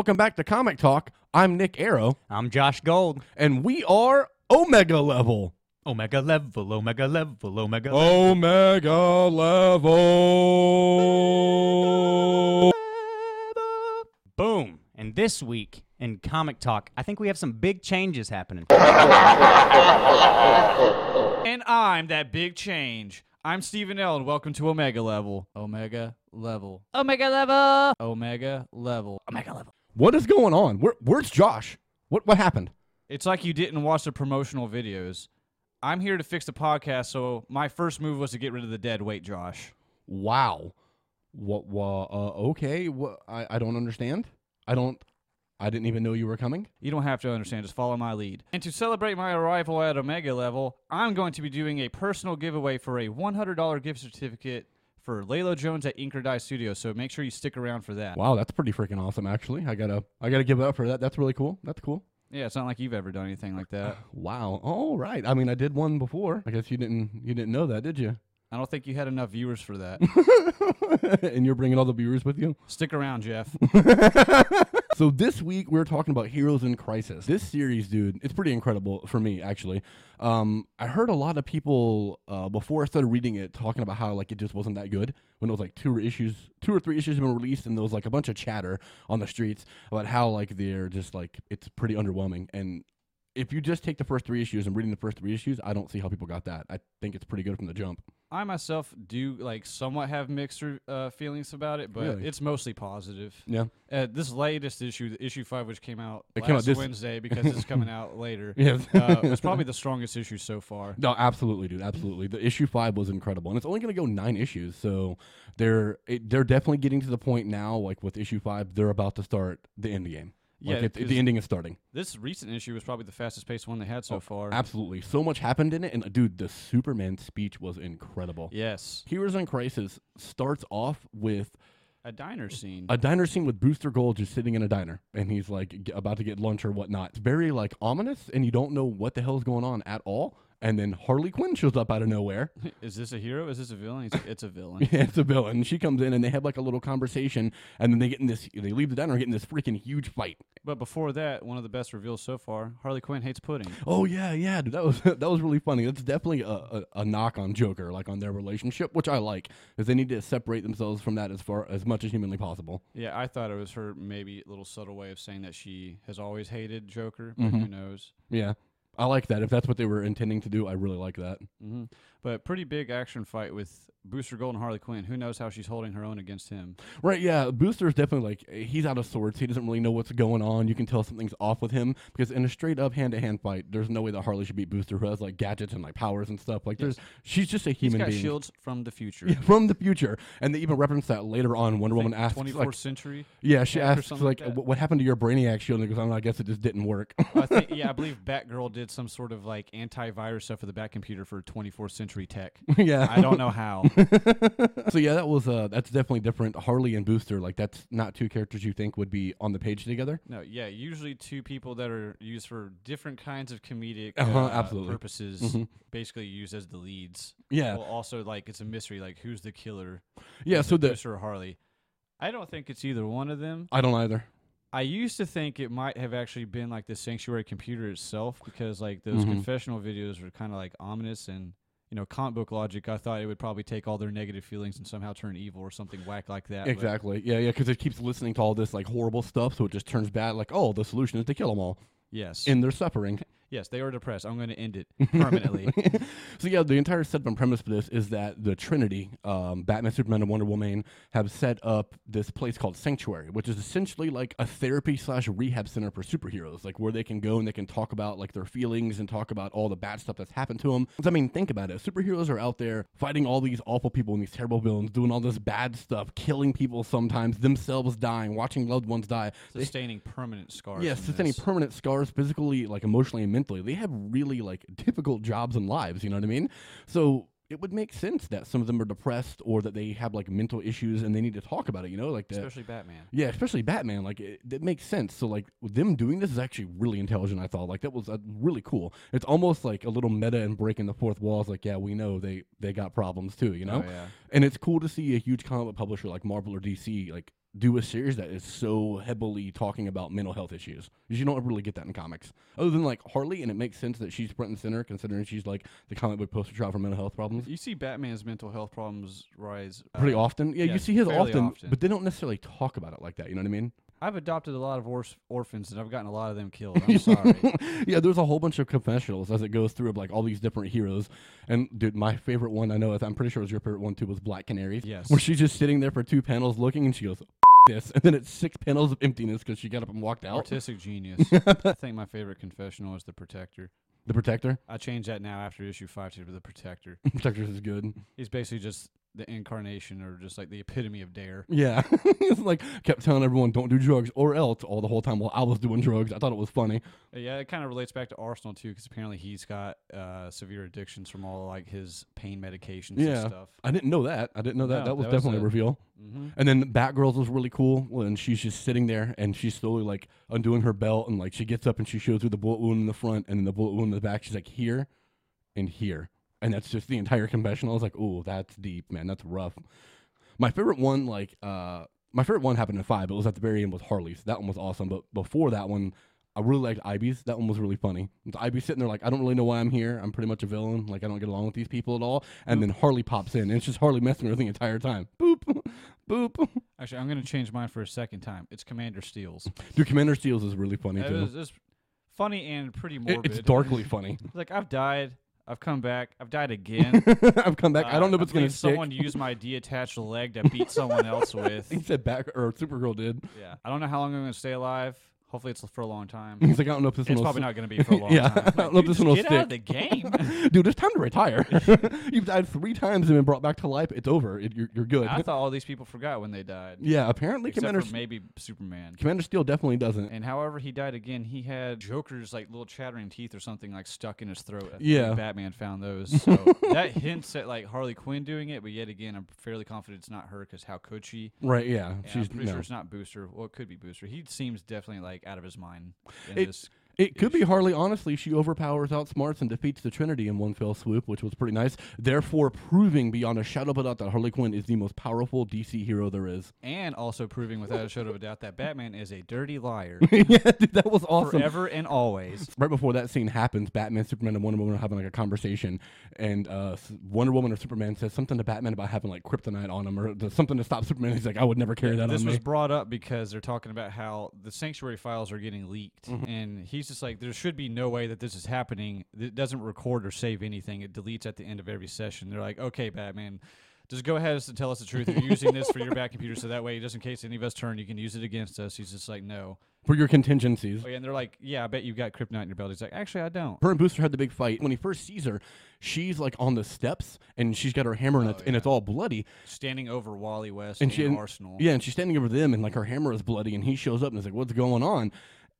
Welcome back to Comic Talk. I'm Nick Arrow, I'm Josh Gold. and we are Omega Level. Omega level, Omega level, Omega Omega Level. Boom. And this week in Comic Talk, I think we have some big changes happening. And I'm that big change. I'm Stephen L. and welcome to Omega Level. Omega Level. Omega level. Omega Level. Omega level. What is going on? Where, where's Josh? What what happened? It's like you didn't watch the promotional videos. I'm here to fix the podcast, so my first move was to get rid of the dead weight, Josh. Wow. What? Wha uh, okay. What? I I don't understand. I don't. I didn't even know you were coming. You don't have to understand, just follow my lead. And to celebrate my arrival at Omega Level, I'm going to be doing a personal giveaway for a $100 gift certificate for Laylo Jones at Ink or Die Studios, so make sure you stick around for that. Wow, that's pretty freaking awesome. Actually, I gotta I gotta give it up for that. That's really cool. That's cool. Yeah, it's not like you've ever done anything like that. Wow. All right. I mean, I did one before. I guess you didn't you didn't know that, did you? I don't think you had enough viewers for that. and you're bringing all the viewers with you. Stick around, Jeff. So this week we're talking about Heroes in Crisis. This series, dude, it's pretty incredible for me actually. Um, I heard a lot of people uh, before I started reading it talking about how like it just wasn't that good when it was like two issues, two or three issues have been released, and there was like a bunch of chatter on the streets about how like they're just like it's pretty underwhelming. And if you just take the first three issues and reading the first three issues, I don't see how people got that. I think it's pretty good from the jump. I myself do like somewhat have mixed uh, feelings about it, but Really? it's mostly positive. Yeah. Uh, this latest issue, the issue five, which came out It last came out this- Wednesday because it's coming out later. Yes. uh, it's probably the strongest issue so far. No, absolutely, dude. Absolutely. The issue five was incredible, and it's only going to go nine issues. So they're it, they're definitely getting to the point now. Like with issue five, they're about to start the end game. Yeah, like it, the ending is starting. This recent issue was probably the fastest paced one they had so far. Absolutely, so much happened in it, and uh, dude, the Superman speech was incredible. Yes, Heroes in Crisis starts off with a diner scene. a diner scene with Booster Gold just sitting in a diner, and he's like about to get lunch or whatnot. It's very like ominous, and you don't know what the hell is going on at all. And then Harley Quinn shows up out of nowhere. Is this a hero? Is this a villain? Like, it's a villain. Yeah, it's a villain. She comes in and they have like a little conversation, and then they get in this. They leave the diner, and get in this freaking huge fight. But before that, one of the best reveals so far: Harley Quinn hates pudding. Oh yeah, yeah, dude, that was that was really funny. That's definitely a, a, a knock on Joker, like on their relationship, which I like, because they need to separate themselves from that as far as much as humanly possible. Yeah, I thought it was her maybe little subtle way of saying that she has always hated Joker, but Mm-hmm. who knows? Yeah, I like that. If that's what they were intending to do, I really like that. hmm But pretty big action fight with Booster Gold and Harley Quinn. Who knows how she's holding her own against him? Right, yeah. Booster's definitely like he's out of sorts. He doesn't really know what's going on. You can tell something's off with him because in a straight up hand to hand fight, there's no way that Harley should beat Booster, who has like gadgets and like powers and stuff. Like there's, she's just a He's human got being. shields from the future. Yeah, from the future, and they even reference that later on. Wonder Woman asks, twenty like, century. yeah, she or asks something like, like that. "What- "What happened to your Brainiac shield?" And he goes, oh, "I don't know. I guess it just didn't work." I think, yeah, I believe Batgirl did some sort of like antivirus stuff for the Bat computer for twenty fourth century tech. yeah, I don't know how. so yeah, that was uh, that's definitely different. Harley and Booster, like that's not two characters you think would be on the page together. No, yeah, usually two people that are used for different kinds of comedic Uh-huh, uh, absolutely. purposes, Mhm. basically used as the leads. Yeah, Well, also like it's a mystery, like who's the killer? yeah. So the Booster or Harley. I don't think it's either one of them. I don't either. I used to think it might have actually been like the sanctuary computer itself because like those Mhm. confessional videos were kind of like ominous and you know comic book logic. I thought it would probably take all their negative feelings and somehow turn evil or something whack like that. but Exactly. Yeah, yeah. Because it keeps listening to all this like horrible stuff, so it just turns bad. Like, oh, the solution is to kill them all yes, in their suffering. Yes, they are depressed. I'm going to end it permanently. so yeah, the entire setup and premise for this is that the Trinity, um, Batman, Superman, and Wonder Woman, have set up this place called Sanctuary, which is essentially like a therapy slash rehab center for superheroes, like where they can go and they can talk about like their feelings and talk about all the bad stuff that's happened to them. I mean, think about it: superheroes are out there fighting all these awful people and these terrible villains, doing all this bad stuff, killing people sometimes, themselves dying, watching loved ones die. They- Sustaining permanent scars. Yes, from sustaining this. permanent scars, physically, like emotionally and mentally. They have really like difficult jobs and lives. You know what I mean? So it would make sense that some of them are depressed or that they have like mental issues and they need to talk about it. You know, like that. especially Batman. Yeah, especially Batman. Like it, it makes sense. So like with them doing this is actually really intelligent. I thought like that was uh, really cool. It's almost like a little meta and breaking the fourth wall. It's like yeah, we know they they got problems too. You know, Oh, yeah. and it's cool to see a huge comic book publisher like Marvel or DC like do a series that is so heavily talking about mental health issues. Because You don't really get that in comics, other than like Harley, and it makes sense that she's front and center considering she's like the comic book poster child for mental health problems. You see Batman's mental health problems rise Pretty uh, often, yeah, you see his often, often. but they don't necessarily talk about it like that. You know what I mean? I've adopted a lot of orf- orphans and I've gotten a lot of them killed. I'm sorry. yeah, there's a whole bunch of confessionals as it goes through of like all these different heroes. And dude, my favorite one I know, is- I'm pretty sure it was your favorite one too, was Black Canaries. Yes. Where she's just sitting there for two panels looking and she goes, "F- this. And then it's six panels of emptiness because she got up and walked out. Artistic genius. I think my favorite confessional is the Protector. The Protector. I changed that now after issue five to the Protector. Protector is good. He's basically just the incarnation or just like the epitome of dare. Yeah. like kept telling everyone don't do drugs or else all the whole time while I was doing drugs. I thought it was funny. Yeah, it kind of relates back to Arsenal too, because apparently he's got uh, severe addictions from all like his pain medications Yeah. and stuff. I didn't know that. I didn't know that. No, that was that definitely a a- reveal. Mm-hmm. And then Batgirls was really cool when she's just sitting there and she's slowly like undoing her belt and like she gets up and she shows you the bullet wound in the front and then the bullet wound in the back. She's like here and here. And that's just the entire confessional. I was like, oh, that's deep, man. That's rough. My favorite one, like, uh, my favorite one happened in five, but it was at the very end with Harley's. That one was awesome. But before that one, I really liked Ivy's. That one was really funny. It's Ivy sitting there like, I don't really know why I'm here. I'm pretty much a villain. Like, I don't get along with these people at all. And then Harley pops in, and it's just Harley messing with her the entire time. Boop, boop. Actually, I'm going to change mine for a second time. It's Commander Steels. Dude, Commander Steels is really funny It too. was just funny and pretty It- morbid. it's darkly funny. Like I've died. I've come back. I've died again. I've come back. I don't know if uh, it's gonna believe stick. Someone used my detached leg to beat someone else with. He said back or Supergirl did. Yeah, I don't know how long I'm going to stay alive. Hopefully, it's for a long time. He's like, I don't know if this It's one will. probably not going to be for a long Yeah, time. I don't know if Dude, this one will just get out of the game. Dude, it's time to retire. You've died three times and been brought back to life. It's over. It, you're, you're good. I thought all these people forgot when they died. yeah, apparently Except Commander for maybe Superman. Commander Steel definitely doesn't. And however he died again, he had Joker's like little chattering teeth or something like stuck in his throat. I think Yeah. Batman found those. So that hints at like Harley Quinn doing it, but yet again, I'm fairly confident it's not her because how could she? Right? Yeah, And she's I'm pretty no. sure it's not Booster. Well, it could be Booster. He seems definitely like out of his mind. In It- this. It could be. Harley. Honestly, she overpowers, outsmarts, and defeats the Trinity in one fell swoop, which was pretty nice. Therefore, proving beyond a shadow of a doubt that Harley Quinn is the most powerful DC hero there is. And also proving without a shadow of a doubt that Batman is a dirty liar yeah, dude, that was awesome. forever and always. right before that scene happens, Batman, Superman, and Wonder Woman are having like a conversation, and uh, Wonder Woman or Superman says something to Batman about having like kryptonite on him or something to stop Superman. He's like, I would never carry that on. this was me. brought up because they're talking about how the sanctuary files are getting leaked, Mm-hmm. and he's just like, there should be no way that this is happening. It doesn't record or save anything. It deletes at the end of every session. They're like, okay, Batman. Just go ahead and tell us the truth. You're using this for your Bat computer, so that way, just in case any of us turn, you can use it against us. He's just like, no. For your contingencies. Oh, yeah, and they're like, yeah, I bet you've got kryptonite in your belt. He's like, actually, I don't. Her and Booster had the big fight. When he first sees her, she's like on the steps and she's got her hammer and, Oh, it's, and it's all bloody. Standing over Wally West And and, she- Arsenal. Yeah, and she's standing over them and like her hammer is bloody and he shows up and is like, What's going on?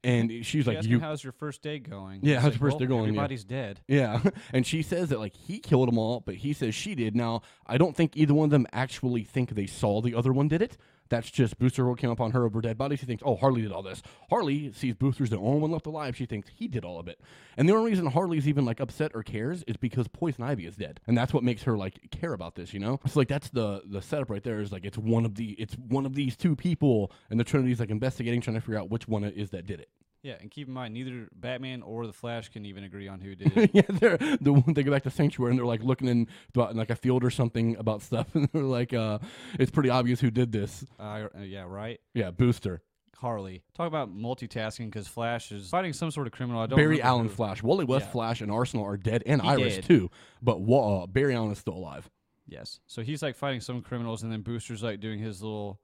And she's like, You how's your first day going? Yeah, how's your first "Well, day going?" Yeah. Everybody's dead. Yeah, and she says that like he killed them all, but he says she did. Now I don't think either one of them actually think they saw the other one did it. That's just Booster Gold came up on her over dead body. She thinks, oh, Harley did all this. Harley sees Booster's the only one left alive. She thinks he did all of it. And the only reason Harley's even like upset or cares is because Poison Ivy is dead, and that's what makes her like care about this. You know, so like that's the the setup right there. Is like it's one of the it's one of these two people, and the Trinity's like investigating, trying to figure out which one it is that did it. Yeah, and keep in mind, neither Batman or the Flash can even agree on who did it. yeah, they're the one they go back to Sanctuary and they're like looking in, in like a field or something about stuff, and they're like, uh, "It's pretty obvious who did this." uh, uh, yeah, right. Yeah, Booster, Harley. Talk about multitasking because Flash is fighting some sort of criminal. I don't Barry Allen, who. Flash, Wally West, Yeah. Flash, and Arsenal are dead, and He Iris dead. too. But Wa- uh, Barry Allen is still alive. Yes. So he's like fighting some criminals, and then Booster's like doing his little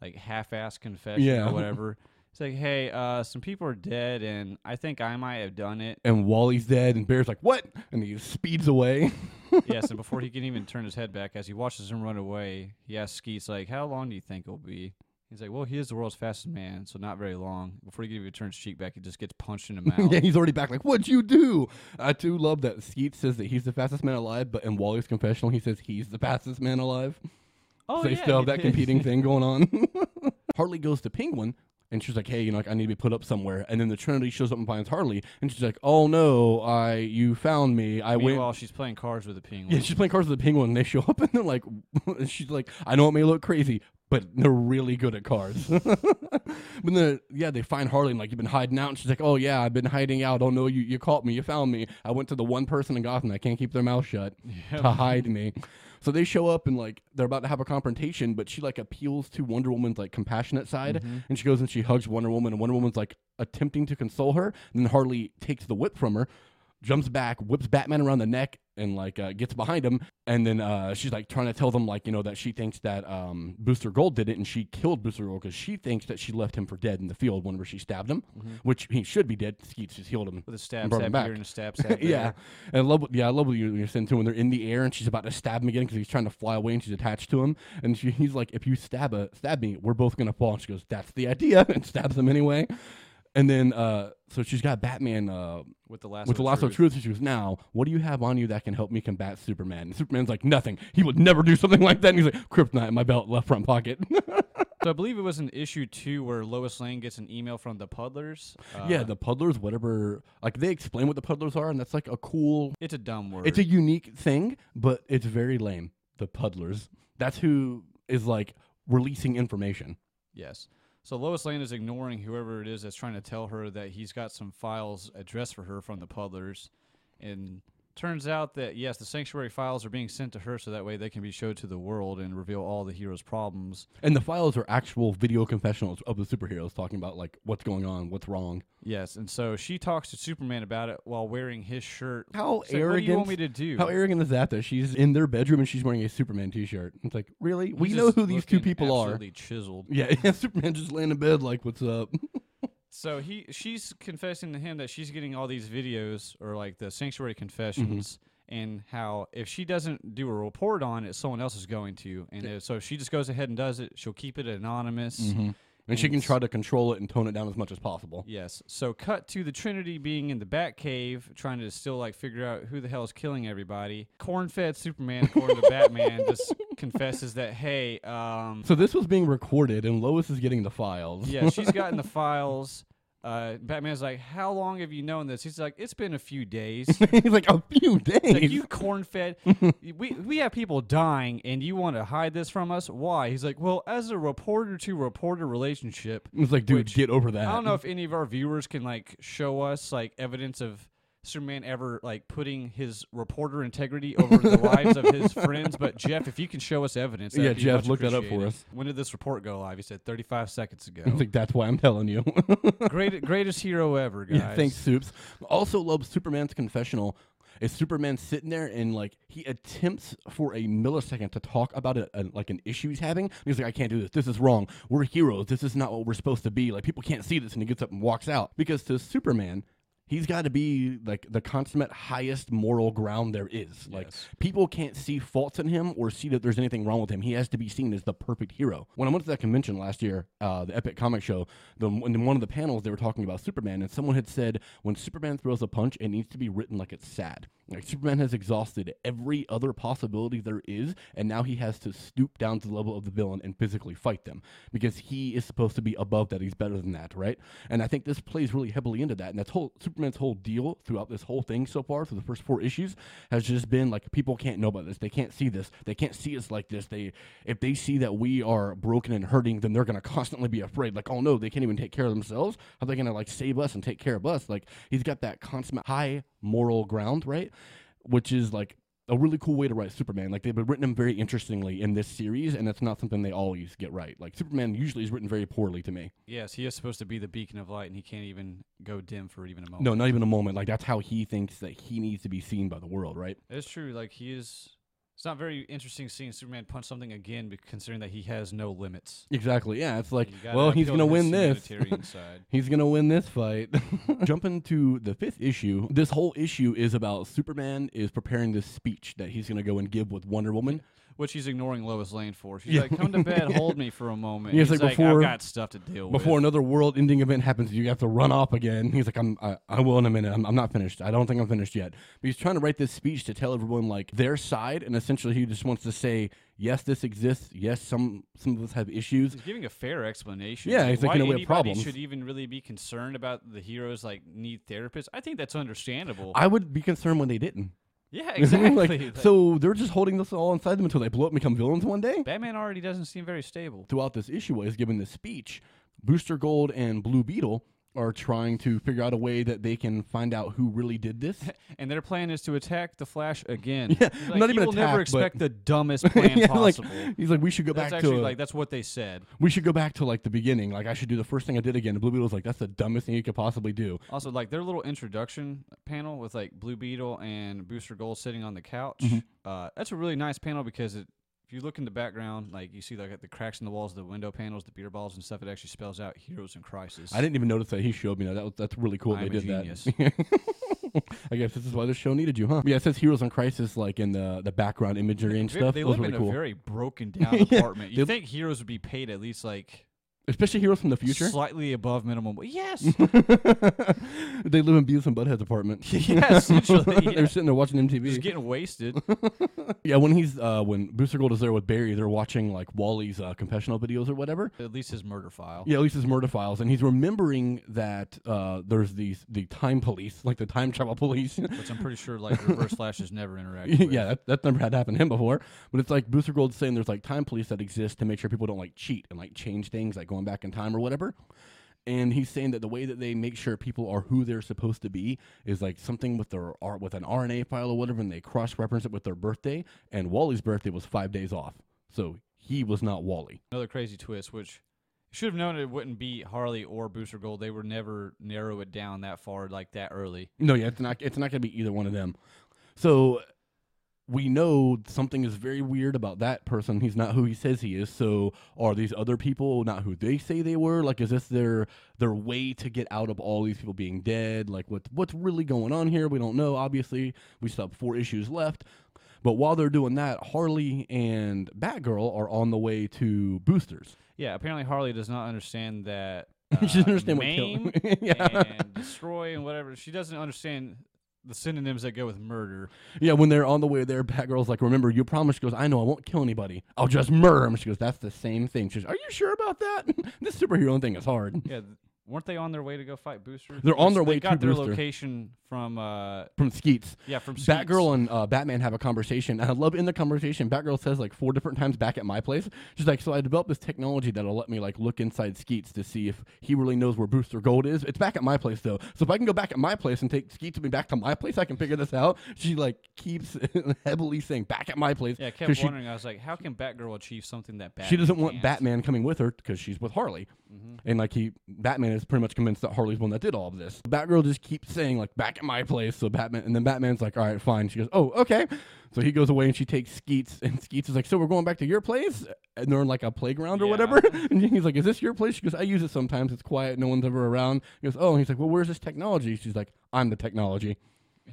like half-ass confession Yeah. or whatever. It's like, hey, uh, some people are dead, and I think I might have done it. And Wally's dead, and Bear's like, "What?" And he speeds away. yes, and before he can even turn his head back, as he watches him run away, he asks Skeets like, "How long do you think it'll be?" He's like, "Well, he is the world's fastest man, so not very long." Before he can even turn his cheek back, he just gets punched in the mouth. yeah, he's already back. Like, what'd you do? I too love that Skeet says that he's the fastest man alive, but in Wally's confessional, he says he's the fastest man alive. oh, so they still have that competing thing going on. Harley goes to Penguin, and she's like, "Hey, you know, like, I need to be put up somewhere." And then the Trinity shows up and finds Harley, and she's like, "Oh no, I you found me. I went." Meanwhile, she's playing cards with the penguin. Yeah, she's playing cards with the Penguin, and they show up, and they're like, she's like, "I know it may look crazy, but they're really good at cards. but then, yeah, they find Harley and like you've been hiding out, and she's like, "Oh yeah, I've been hiding out. Oh no, you you caught me. You found me. I went to the one person in Gotham that can't keep their mouth shut to hide me." So they show up and like they're about to have a confrontation, but she like appeals to Wonder Woman's like compassionate side, mm-hmm. and she goes and she hugs Wonder Woman, and Wonder Woman's like attempting to console her, and then Harley takes the whip from her, jumps back, whips Batman around the neck, and like uh, gets behind him, and then uh, she's like trying to tell them like you know that she thinks that um, Booster Gold did it, and she killed Booster Gold because she thinks that she left him for dead in the field whenever she stabbed him, which he should be dead. Skeets just healed him With a stab and brought him stab back. here and a stab stab yeah, and I love what, yeah, I love what you- you're saying too. When they're in the air and she's about to stab him again because he's trying to fly away and she's attached to him, and she, he's like, "If you stab a stab me, we're both gonna fall." And she goes, "That's the idea," and stabs him anyway. And then, uh, so she's got Batman uh, With the lasso. with the lasso of truth. truth. And she goes, "Now, what do you have on you that can help me combat Superman?" And Superman's like, "Nothing. He would never do something like that." And he's like, "Kryptonite in my belt, left front pocket." So I believe it was an issue two where Lois Lane gets an email from the Puddlers. Uh, yeah, the puddlers, whatever. Like they explain what the puddlers are, and that's like a cool it's a dumb word. It's a unique thing, but it's very lame. The puddlers. That's who is like releasing information. Yes. So Lois Lane is ignoring whoever it is that's trying to tell her that he's got some files addressed for her from the Puddlers. And turns out that, yes, the Sanctuary files are being sent to her so that way they can be showed to the world and reveal all the heroes' problems. And the files are actual video confessionals of the superheroes talking about like what's going on, what's wrong. Yes. And so she talks to Superman about it while wearing his shirt. How She's like, what do you want me to do? How arrogant is that? That she's in their bedroom and she's wearing a Superman T-shirt. It's like, really? He's we know who these two people are. absolutely chiseled. Yeah, yeah, Superman just laying in bed like, what's up? So he she's confessing to him that she's getting all these videos or like the sanctuary confessions Mm-hmm. and how if she doesn't do a report on it, someone else is going to. And if, so if she just goes ahead and does it, she'll keep it anonymous. And she can try to control it and tone it down as much as possible. Yes. So cut to the Trinity being in the Batcave, trying to still like figure out who the hell is killing everybody. Corn-fed Superman, according to Batman, just confesses that hey, um, So this was being recorded, and Lois is getting the files. yeah, she's gotten the files. Uh, Batman's like, how long have you known this? He's like, it's been a few days. He's like a few days. like you corn fed we we have people dying and you want to hide this from us why he's like well as a reporter to reporter relationship It's like, dude, get over that. i don't know if any of our viewers can like show us like evidence of superman ever like putting his reporter integrity over the lives of his friends but jeff if you can show us evidence Yeah, Jeff, look that up for us. when did this report go live he said 35 seconds ago I think that's why I'm telling you. Great, greatest hero ever guys yeah, thanks, Soups. Also, love Superman's confessional. Is Superman sitting there and like he attempts for a millisecond to talk about a, a- like an issue he's having? He's like, I can't do this. This is wrong. We're heroes. This is not what we're supposed to be. Like people can't see this, and he gets up and walks out because to Superman. He's got to be like the consummate highest moral ground there is. Like Yes. people can't see faults in him or see that there's anything wrong with him. He has to be seen as the perfect hero. When I went to that convention last year, uh, the Epic Comic Show, the, in one of the panels they were talking about Superman, and someone had said when Superman throws a punch, it needs to be written like it's sad. Like Superman has exhausted every other possibility there is, and now he has to stoop down to the level of the villain and physically fight them because he is supposed to be above that. He's better than that, right? And I think this plays really heavily into that. And that's whole Superman's whole deal throughout this whole thing so far, through the first four issues, has just been like people can't know about this. They can't see this. They can't see us like this. They if they see that we are broken and hurting, then they're gonna constantly be afraid. Like, oh no, they can't even take care of themselves. How are they gonna like save us and take care of us? Like he's got that consummate high moral ground, right? Which is like a really cool way to write Superman. Like they've written him very interestingly in this series, and that's not something they always get right. Like Superman usually is written very poorly to me. yes he is supposed to be the beacon of light and he can't even go dim for even a moment No, not even a moment. Like that's how he thinks that he needs to be seen by the world, right? It's true. Like he is. It's not very interesting seeing Superman punch something again, considering that he has no limits. Exactly. Yeah, it's like, well, he's gonna win this. side. He's gonna win this fight. Jumping to the fifth issue, this whole issue is about Superman is preparing this speech that he's gonna go and give with Wonder Woman. Which he's ignoring Lois Lane for. She's Yeah. like, "Come to bed, hold me for a moment." Yeah, it's he's like like, before- "I've got stuff to deal Before with." another world-ending event happens, you have to run off again. He's like, "I'm, I, I will in a minute. I'm, I'm not finished. I don't think I'm finished yet." But he's trying to write this speech to tell everyone like their side, and essentially he just wants to say, "Yes, this exists. Yes, some some of us have issues." He's giving a fair explanation. Yeah, he's like, why you know, we have anybody problems. should even really be concerned about the heroes like need therapists. I think that's understandable. I would be concerned when they didn't. Yeah, exactly. like, so they're just holding this all inside them until they blow up and become villains one day. Batman already doesn't seem very stable. Throughout this issue, is giving this speech. Booster Gold and Blue Beetle are trying to figure out a way that they can find out who really did this. And their plan is to attack the Flash again. Yeah, like, not even will never attack, but- expect the dumbest plan Yeah, like, possible. he's like, we should go that's back actually to like that's what they said. we should go back to like the beginning. Like I should do the first thing I did again. And Blue Beetle's like, that's the dumbest thing you could possibly do. Also, like their little introduction panel with like Blue Beetle and Booster Gold sitting on the couch. Mm-hmm. Uh, that's a really nice panel because it, if you look in the background, like you see like the cracks in the walls, the window panels, the beer balls and stuff. It actually spells out "Heroes in Crisis." I didn't even notice that he showed me that. that was, that's really cool. I'm they did genius. that. I guess this is why this show needed you, huh? Yeah, it says Heroes in Crisis like in the the background imagery and stuff. They was live really in cool. a very broken down apartment. You think heroes would be paid at least like Especially Heroes from the future. slightly above minimum? wa- Yes, they live in Beavis and Butthead's apartment. Yeah, essentially, yeah. They're sitting there watching MTV. just getting wasted. yeah, when he's uh, when Booster Gold is there with Barry, they're watching like Wally's uh, confessional videos or whatever. at least his murder file. Yeah, at least his murder files, and he's remembering that uh, there's these the time police, like the time travel police. Which I'm pretty sure like Reverse Flash has never interacted with. yeah, that, that never had happened to him before. But it's like Booster Gold's saying there's like time police that exist to make sure people don't like cheat and like change things, like going back in time or whatever. And he's saying that the way that they make sure people are who they're supposed to be is like something with their R- with an RNA file or whatever, and they cross reference it with their birthday. And Wally's birthday was five days off, so he was not Wally. Another crazy twist, which should have known it wouldn't be Harley or Booster Gold. They would never narrow it down that far, like that early. No, yeah, it's not. It's not going to be either one of them. So we know something is very weird about that person. He's not who he says he is. So are these other people not who they say they were? Like, is this their their way to get out of all these people being dead? Like, what what's really going on here? We don't know. Obviously, we still have four issues left. But while they're doing that, Harley and Batgirl are on the way to Boosters. Yeah, apparently Harley does not understand that. She doesn't uh, understand what kill- Yeah. and destroy and whatever. She doesn't understand the synonyms that go with murder. Yeah, when they're on the way there, Batgirl's like, "Remember, you promised." She goes, "I know, I won't kill anybody. I'll just murder him." She goes, "That's the same thing." She goes, "Are you sure about that? this superhero thing is hard." Yeah, weren't they on their way to go fight Booster? They're on their they way to got their Booster. location from. Uh, From Skeets, yeah, from Skeets. Batgirl and uh, Batman have a conversation, and I love in the conversation. Batgirl says like four different times back at my place. She's like, "So I developed this technology that'll let me like look inside Skeets to see if he really knows where Booster Gold is. It's back at my place though, so if I can go back at my place and take Skeets with me back to my place, I can figure this out." She like keeps heavily saying back at my place. Yeah, I kept she wondering. I was like, how can Batgirl achieve something that Batman she doesn't want? Batman coming with her because she's with Harley. Mm-hmm. And like he, Batman is pretty much convinced that Harley's the one that did all of this. Batgirl just keeps saying like back at my place. So Batman, and then Batman's like, all right, fine. She goes, oh, okay. So he goes away and she takes Skeets, and Skeets is like, so we're going back to your place, and they're in like a playground or Yeah. whatever. And he's like, is this your place? She goes, I use it sometimes. It's quiet, no one's ever around. He goes, oh, and he's like, well, where's this technology? She's like, I'm the technology.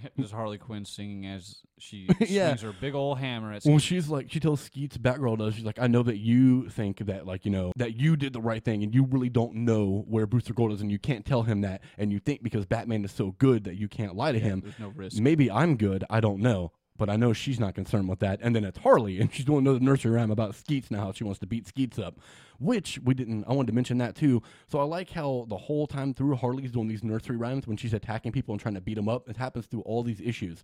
There's Harley Quinn singing as she Yeah. swings her big old hammer at. Well, Skeet. she's like, she tells Skeets, Batgirl does, she's like, I know that you think that, like, you know, that you did the right thing and you really don't know where Booster Gold is and you can't tell him that. And you think because Batman is so good that you can't lie to him. There's no risk. Maybe I'm good. I don't know. But I know she's not concerned with that. And then it's Harley, and she's doing another nursery rhyme about Skeets now, how she wants to beat Skeets up. Which we didn't, I wanted to mention that too. So I like how the whole time through, Harley's doing these nursery rhymes when she's attacking people and trying to beat them up. It happens through all these issues.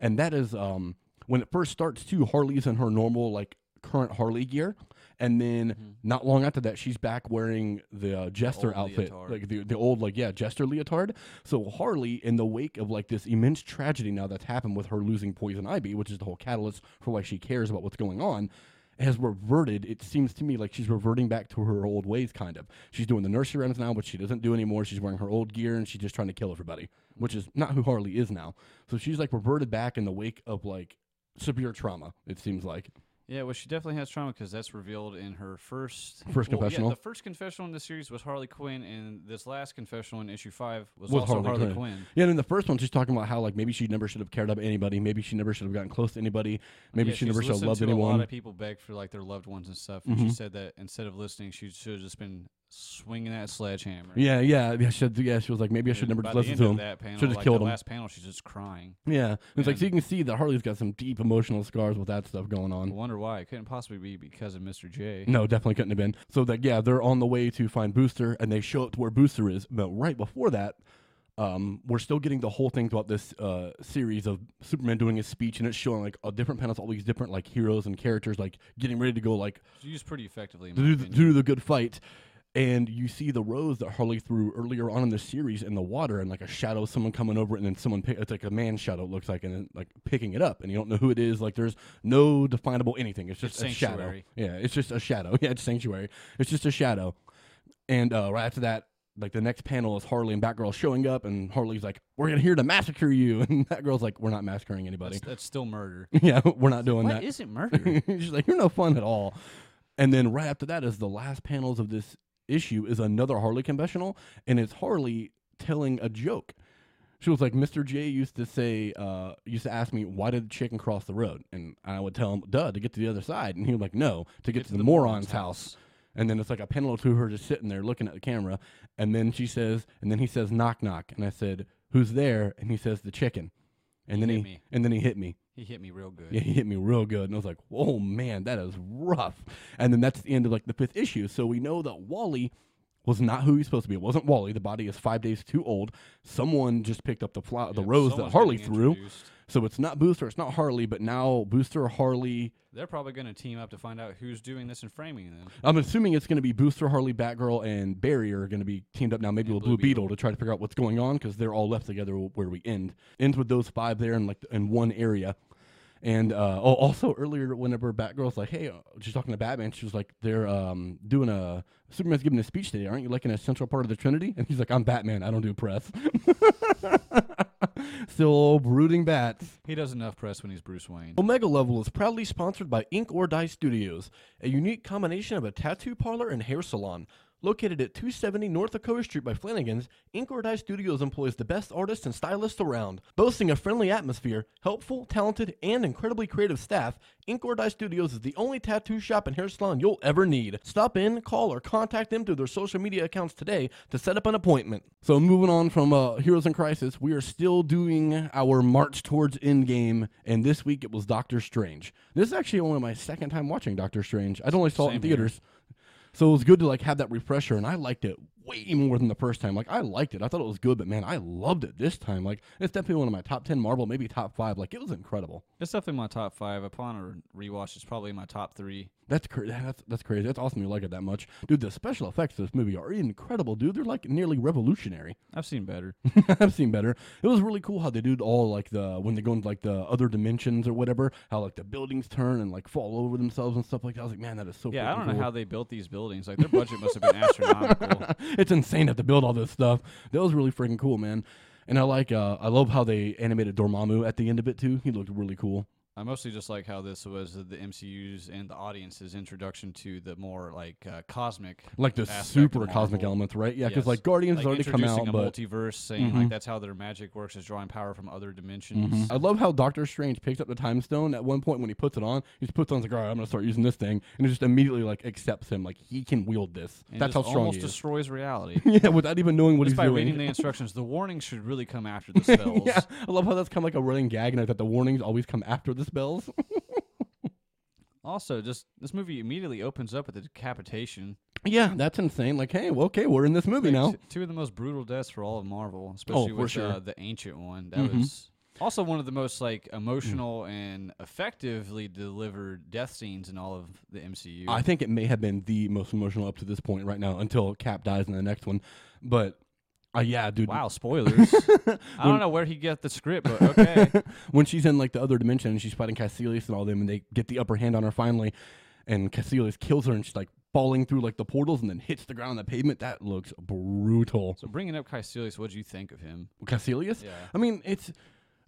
And that is, um, when it first starts too, Harley's in her normal, like, current Harley gear. And then not long after that, she's back wearing the uh, Jester old outfit, leotard. like the, the old, like, yeah, Jester leotard. So Harley, in the wake of like this immense tragedy now that's happened with her losing Poison Ivy, which is the whole catalyst for why she cares about what's going on, has reverted. It seems to me like she's reverting back to her old ways, kind of. She's doing the nursery rhymes now, which she doesn't do anymore. She's wearing her old gear and she's just trying to kill everybody, which is not who Harley is now. So she's like reverted back in the wake of like severe trauma. It seems like. Yeah, well, she definitely has trauma because that's revealed in her first First well, confessional? Yeah, the first confessional in the series was Harley Quinn, and this last confessional in issue five was With also Harley Harley, Quinn. Quinn. Yeah, and in the first one, she's talking about how like maybe she never should have cared about anybody. Maybe she never should have gotten close to anybody. Maybe Yeah, she she's never should have listened loved to A lot anyone. of people beg for like their loved ones and stuff, and she Mhm. said that instead of listening, she should have just been swinging that sledgehammer. Yeah, yeah, yeah. She, yeah, she was like, maybe I should never just listen to him. That panel, Should've like killed the him. last panel, she's just crying. Yeah, it's like so you can see that Harley's got some deep emotional scars with that stuff going on. I wonder why. It couldn't possibly be because of Mr. J. No, definitely couldn't have been. So that yeah, they're on the way to find Booster, and they show up to where Booster is. But right before that, um, we're still getting the whole thing throughout this uh, series of Superman doing his speech, and it's showing like a different panels, all these different like heroes and characters like getting ready to go like used pretty effectively. In do, the, do the good fight. And you see the rose that Harley threw earlier on in the series in the water, and like a shadow, someone coming over it, and then someone pick, it's like a man shadow, it looks like, and then, like picking it up, and you don't know who it is. Like there's no definable anything. It's just It's a shadow. Yeah, it's just a shadow. Yeah, it's sanctuary. It's just a shadow. And uh, right after that, like the next panel is Harley and Batgirl showing up, and Harley's like, "We're gonna here to massacre you," and Batgirl's like, "We're not massacring anybody. That's, that's still murder. yeah, we're not doing What that." isn't murder? She's like, "You're no fun at all." And then right after that is the last panels of this issue is another Harley confessional, and it's Harley telling a joke. She was like, "Mr. J used to say, uh, used to ask me why did the chicken cross the road, and I would tell him, duh, to get to the other side, and he was like, no, to get, to, the, moron's house. And then it's like a panel to her just sitting there looking at the camera, and then she says, and then he says, knock knock, and I said, who's there? And he says, the chicken, and He then he me. and then he hit me. He hit me real good. Yeah, he hit me real good, and I was like, "Oh man, that is rough." And then that's the end of like the fifth issue. So we know that Wally was not who he's supposed to be. It wasn't Wally. The body is five days too old. Someone just picked up the fly, the Yep, rose that Harley threw. So it's not Booster. It's not Harley. But now Booster, Harley. They're probably going to team up to find out who's doing this and framing them. I'm assuming it's going to be Booster, Harley, Batgirl, and Barry are going to be teamed up now. Maybe And with Blue Blue Beetle. to try to figure out what's going on because they're all left together where we end. Ends with those five there in like in one area. And uh, oh, also earlier, whenever Batgirl's like, "Hey," uh, she's talking to Batman. She was like, "They're um, doing a Superman's giving a speech today, aren't you? Like an essential part of the Trinity?" And he's like, "I'm Batman. I don't do press." Still brooding bats. He does enough press when he's Bruce Wayne. Omega Level is proudly sponsored by Ink or Die Studios, a unique combination of a tattoo parlor and hair salon. Located at 270 North Dakota Street by Flanagan's, Ink or Die Studios employs the best artists and stylists around. Boasting a friendly atmosphere, helpful, talented, and incredibly creative staff, Ink or Die Studios is the only tattoo shop and hair salon you'll ever need. Stop in, call, or contact them through their social media accounts today to set up an appointment. So, moving on from uh, Heroes in Crisis, we are still doing our march towards Endgame, and this week it was Doctor Strange. This is actually only my second time watching Doctor Strange. I'd only saw it in theaters. here. So it was good to like have that refresher, and I liked it way more than the first time. Like I liked it, I thought it was good, but man, I loved it this time. Like it's definitely one of my top ten Marvel, maybe top five. Like it was incredible. It's definitely my top five. Upon a rewatch, it's probably my top three. That's crazy. That's, that's crazy. That's awesome. You like it that much, dude. The special effects of this movie are incredible, dude. They're like nearly revolutionary. I've seen better. I've seen better. It was really cool how they do all like the when they go into like the other dimensions or whatever. How like the buildings turn and like fall over themselves and stuff like that. I was like, man, that is so. yeah, I don't know how they built these buildings. Like their budget must have been astronomical. it's insane to have to build all this stuff. That was really freaking cool, man. And I like, uh, I love how they animated Dormammu at the end of it too. He looked really cool. I mostly just like how this was the MCU's and the audience's introduction to the more like uh, cosmic, Like the super cosmic elements, right? Yeah, because Yes. like Guardians like already come out, a but multiverse, saying Mhm. like that's how their magic works is drawing power from other dimensions. I love how Doctor Strange picks up the time stone at one point when he puts it on. He just puts on like, all right, I'm gonna start using this thing, and it just immediately like accepts him, like he can wield this. And That's how strong almost he is. destroys reality. yeah, without even knowing what Just he's by doing. reading the instructions, the warnings should really come after the spells. yeah, I love how that's kind of like a running gag, and that the warnings always come after the spells. Also, just this movie immediately opens up with a decapitation. yeah, that's insane. Like, hey, well, okay, we're in this movie now. two of the most brutal deaths for all of Marvel, especially for with sure. uh, the ancient one. That Mhm. was also one of the most like Mm. emotional and effectively delivered death scenes in all of the MCU. I think it may have been the most emotional up to this point right now until Cap dies in the next one. But uh, yeah, dude. wow, spoilers. I don't know where he got the script, but okay. when she's in like the other dimension and she's fighting Kaecilius and all them, and they get the upper hand on her finally, and Kaecilius kills her and she's like falling through like the portals and then hits the ground on the pavement. That looks brutal. so bringing up Kaecilius, what do you think of him? Kaecilius? Yeah. I mean, it's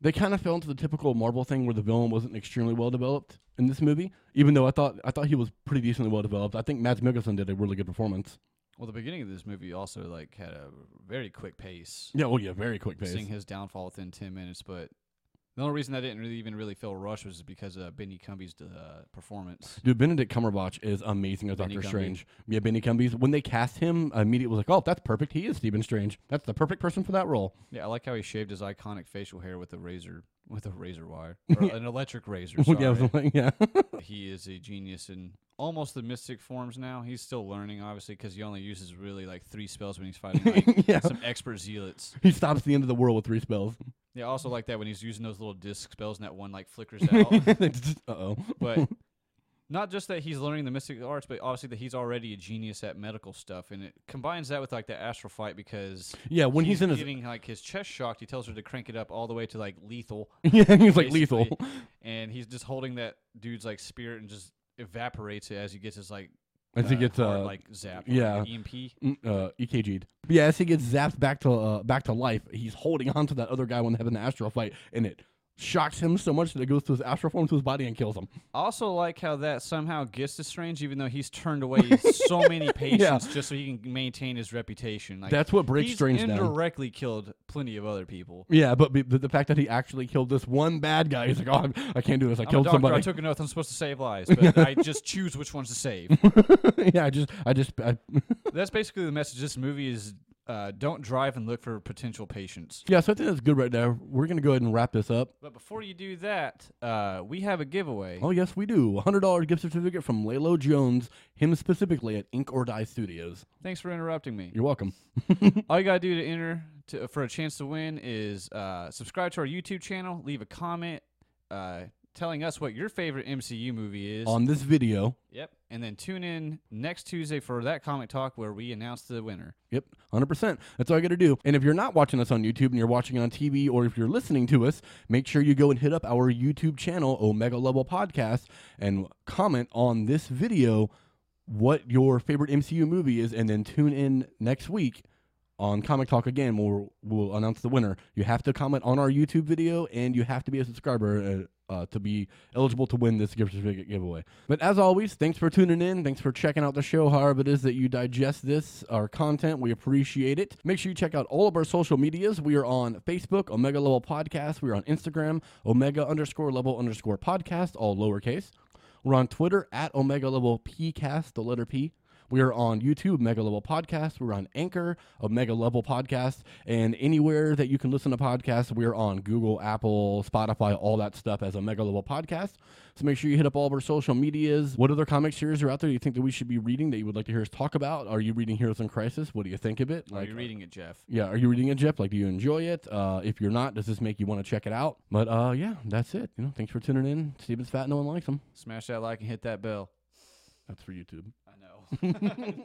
they kind of fell into the typical Marvel thing where the villain wasn't extremely well developed in this movie. Even though I thought I thought he was pretty decently well developed. I think Mads Mikkelsen did a really good performance. Well, the beginning of this movie also like had a very quick pace. Yeah, oh yeah, very quick pace. Seeing his downfall within ten minutes, but The only reason I didn't really even really feel rushed was because of Benny Cumby's uh, performance. Dude, Benedict Cumberbatch is amazing as Benny Doctor Cumby. Strange. Yeah, Benny Cumbies. When they cast him, I immediately was like, "Oh, that's perfect. He is Stephen Strange. That's the perfect person for that role." Yeah, I like how he shaved his iconic facial hair with a razor with a razor wire, or an electric razor. yeah, sorry. like, yeah. he is a genius in almost the mystic forms now. He's still learning, obviously, because he only uses really like three spells when he's fighting like yeah. some expert zealots. He stops the end of the world with three spells. Yeah, I also like that when he's using those little disc spells and that one like flickers out. uh oh. but not just that he's learning the mystic arts, but obviously that he's already a genius at medical stuff, and it combines that with like the astral fight because Yeah, when he's, in his getting like his chest shocked, he tells her to crank it up all the way to like lethal, yeah, he's like lethal. and he's just holding that dude's like spirit and just evaporates it as he gets his like As he uh, gets heart, uh, like zapped, yeah. like EMP. mm, uh, EKG'd. But yeah, as he gets zapped back to uh, back to life, he's holding on to that other guy when they have an astral fight, and it shocks him so much that it goes to his astral form to his body and kills him. I also like how that somehow gets to Strange, even though he's turned away so many patients just so he can maintain his reputation. Like That's what breaks he's Strange down. indirectly killed plenty of other people. Yeah, but be- the, the fact that he actually killed this one bad guy, he's like, oh, I'm- I can't do this. I I'm a killed doctor. I took an oath. I'm supposed to save lives, but I just choose which ones to save. yeah, I just, I just, I, That's basically the message. This movie is: uh, don't drive and look for potential patients. yeah. So I think that's good right there. We're gonna go ahead and wrap this up. But before you do that, uh, we have a giveaway. Oh yes, we do. A hundred dollar gift certificate from Lalo Jones, him specifically at Ink or Die Studios. Thanks for interrupting me. You're welcome. All you gotta do to enter to, for a chance to win is uh, subscribe to our YouTube channel, leave a comment uh, telling us what your favorite MCU movie is. On this video, yep, and then tune in next Tuesday for that comic talk where we announce the winner. Yep, 100%. That's all you got to do. And if you're not watching us on YouTube and you're watching on TV, or if you're listening to us, make sure you go and hit up our YouTube channel, Omega Level Podcast, and comment on this video what your favorite MCU movie is, and then tune in next week on Comic Talk again. We'll, we'll announce the winner. You have to comment on our YouTube video, and you have to be a subscriber. Uh, Uh, to be eligible to win this gift certificate giveaway. But as always, thanks for tuning in. Thanks for checking out the show, however it is that you digest this, our content. We appreciate it. Make sure you check out all of our social medias. We are on Facebook, Omega Level Podcast. We are on Instagram, Omega underscore level underscore podcast, all lowercase. We're on Twitter at Omega Level PCast, the letter P. We are on YouTube, Mega Level Podcast. We're on Anchor, Omega Level Podcast, and anywhere that you can listen to podcasts, we're on Google, Apple, Spotify, all that stuff as Omega Level Podcast. So make sure you hit up all of our social medias. What other comic series are out there you think that we should be reading that you would like to hear us talk about? Are you reading Heroes in Crisis? What do you think of it? Like, Are you reading it, Jeff? Yeah, are you reading it, Jeff? Like, do you enjoy it? Uh, if you're not, does this make you want to check it out? But uh, yeah, that's it. You know, thanks for tuning in. Steven's fat, no one likes him. Smash that like and hit that bell. That's for YouTube. I know.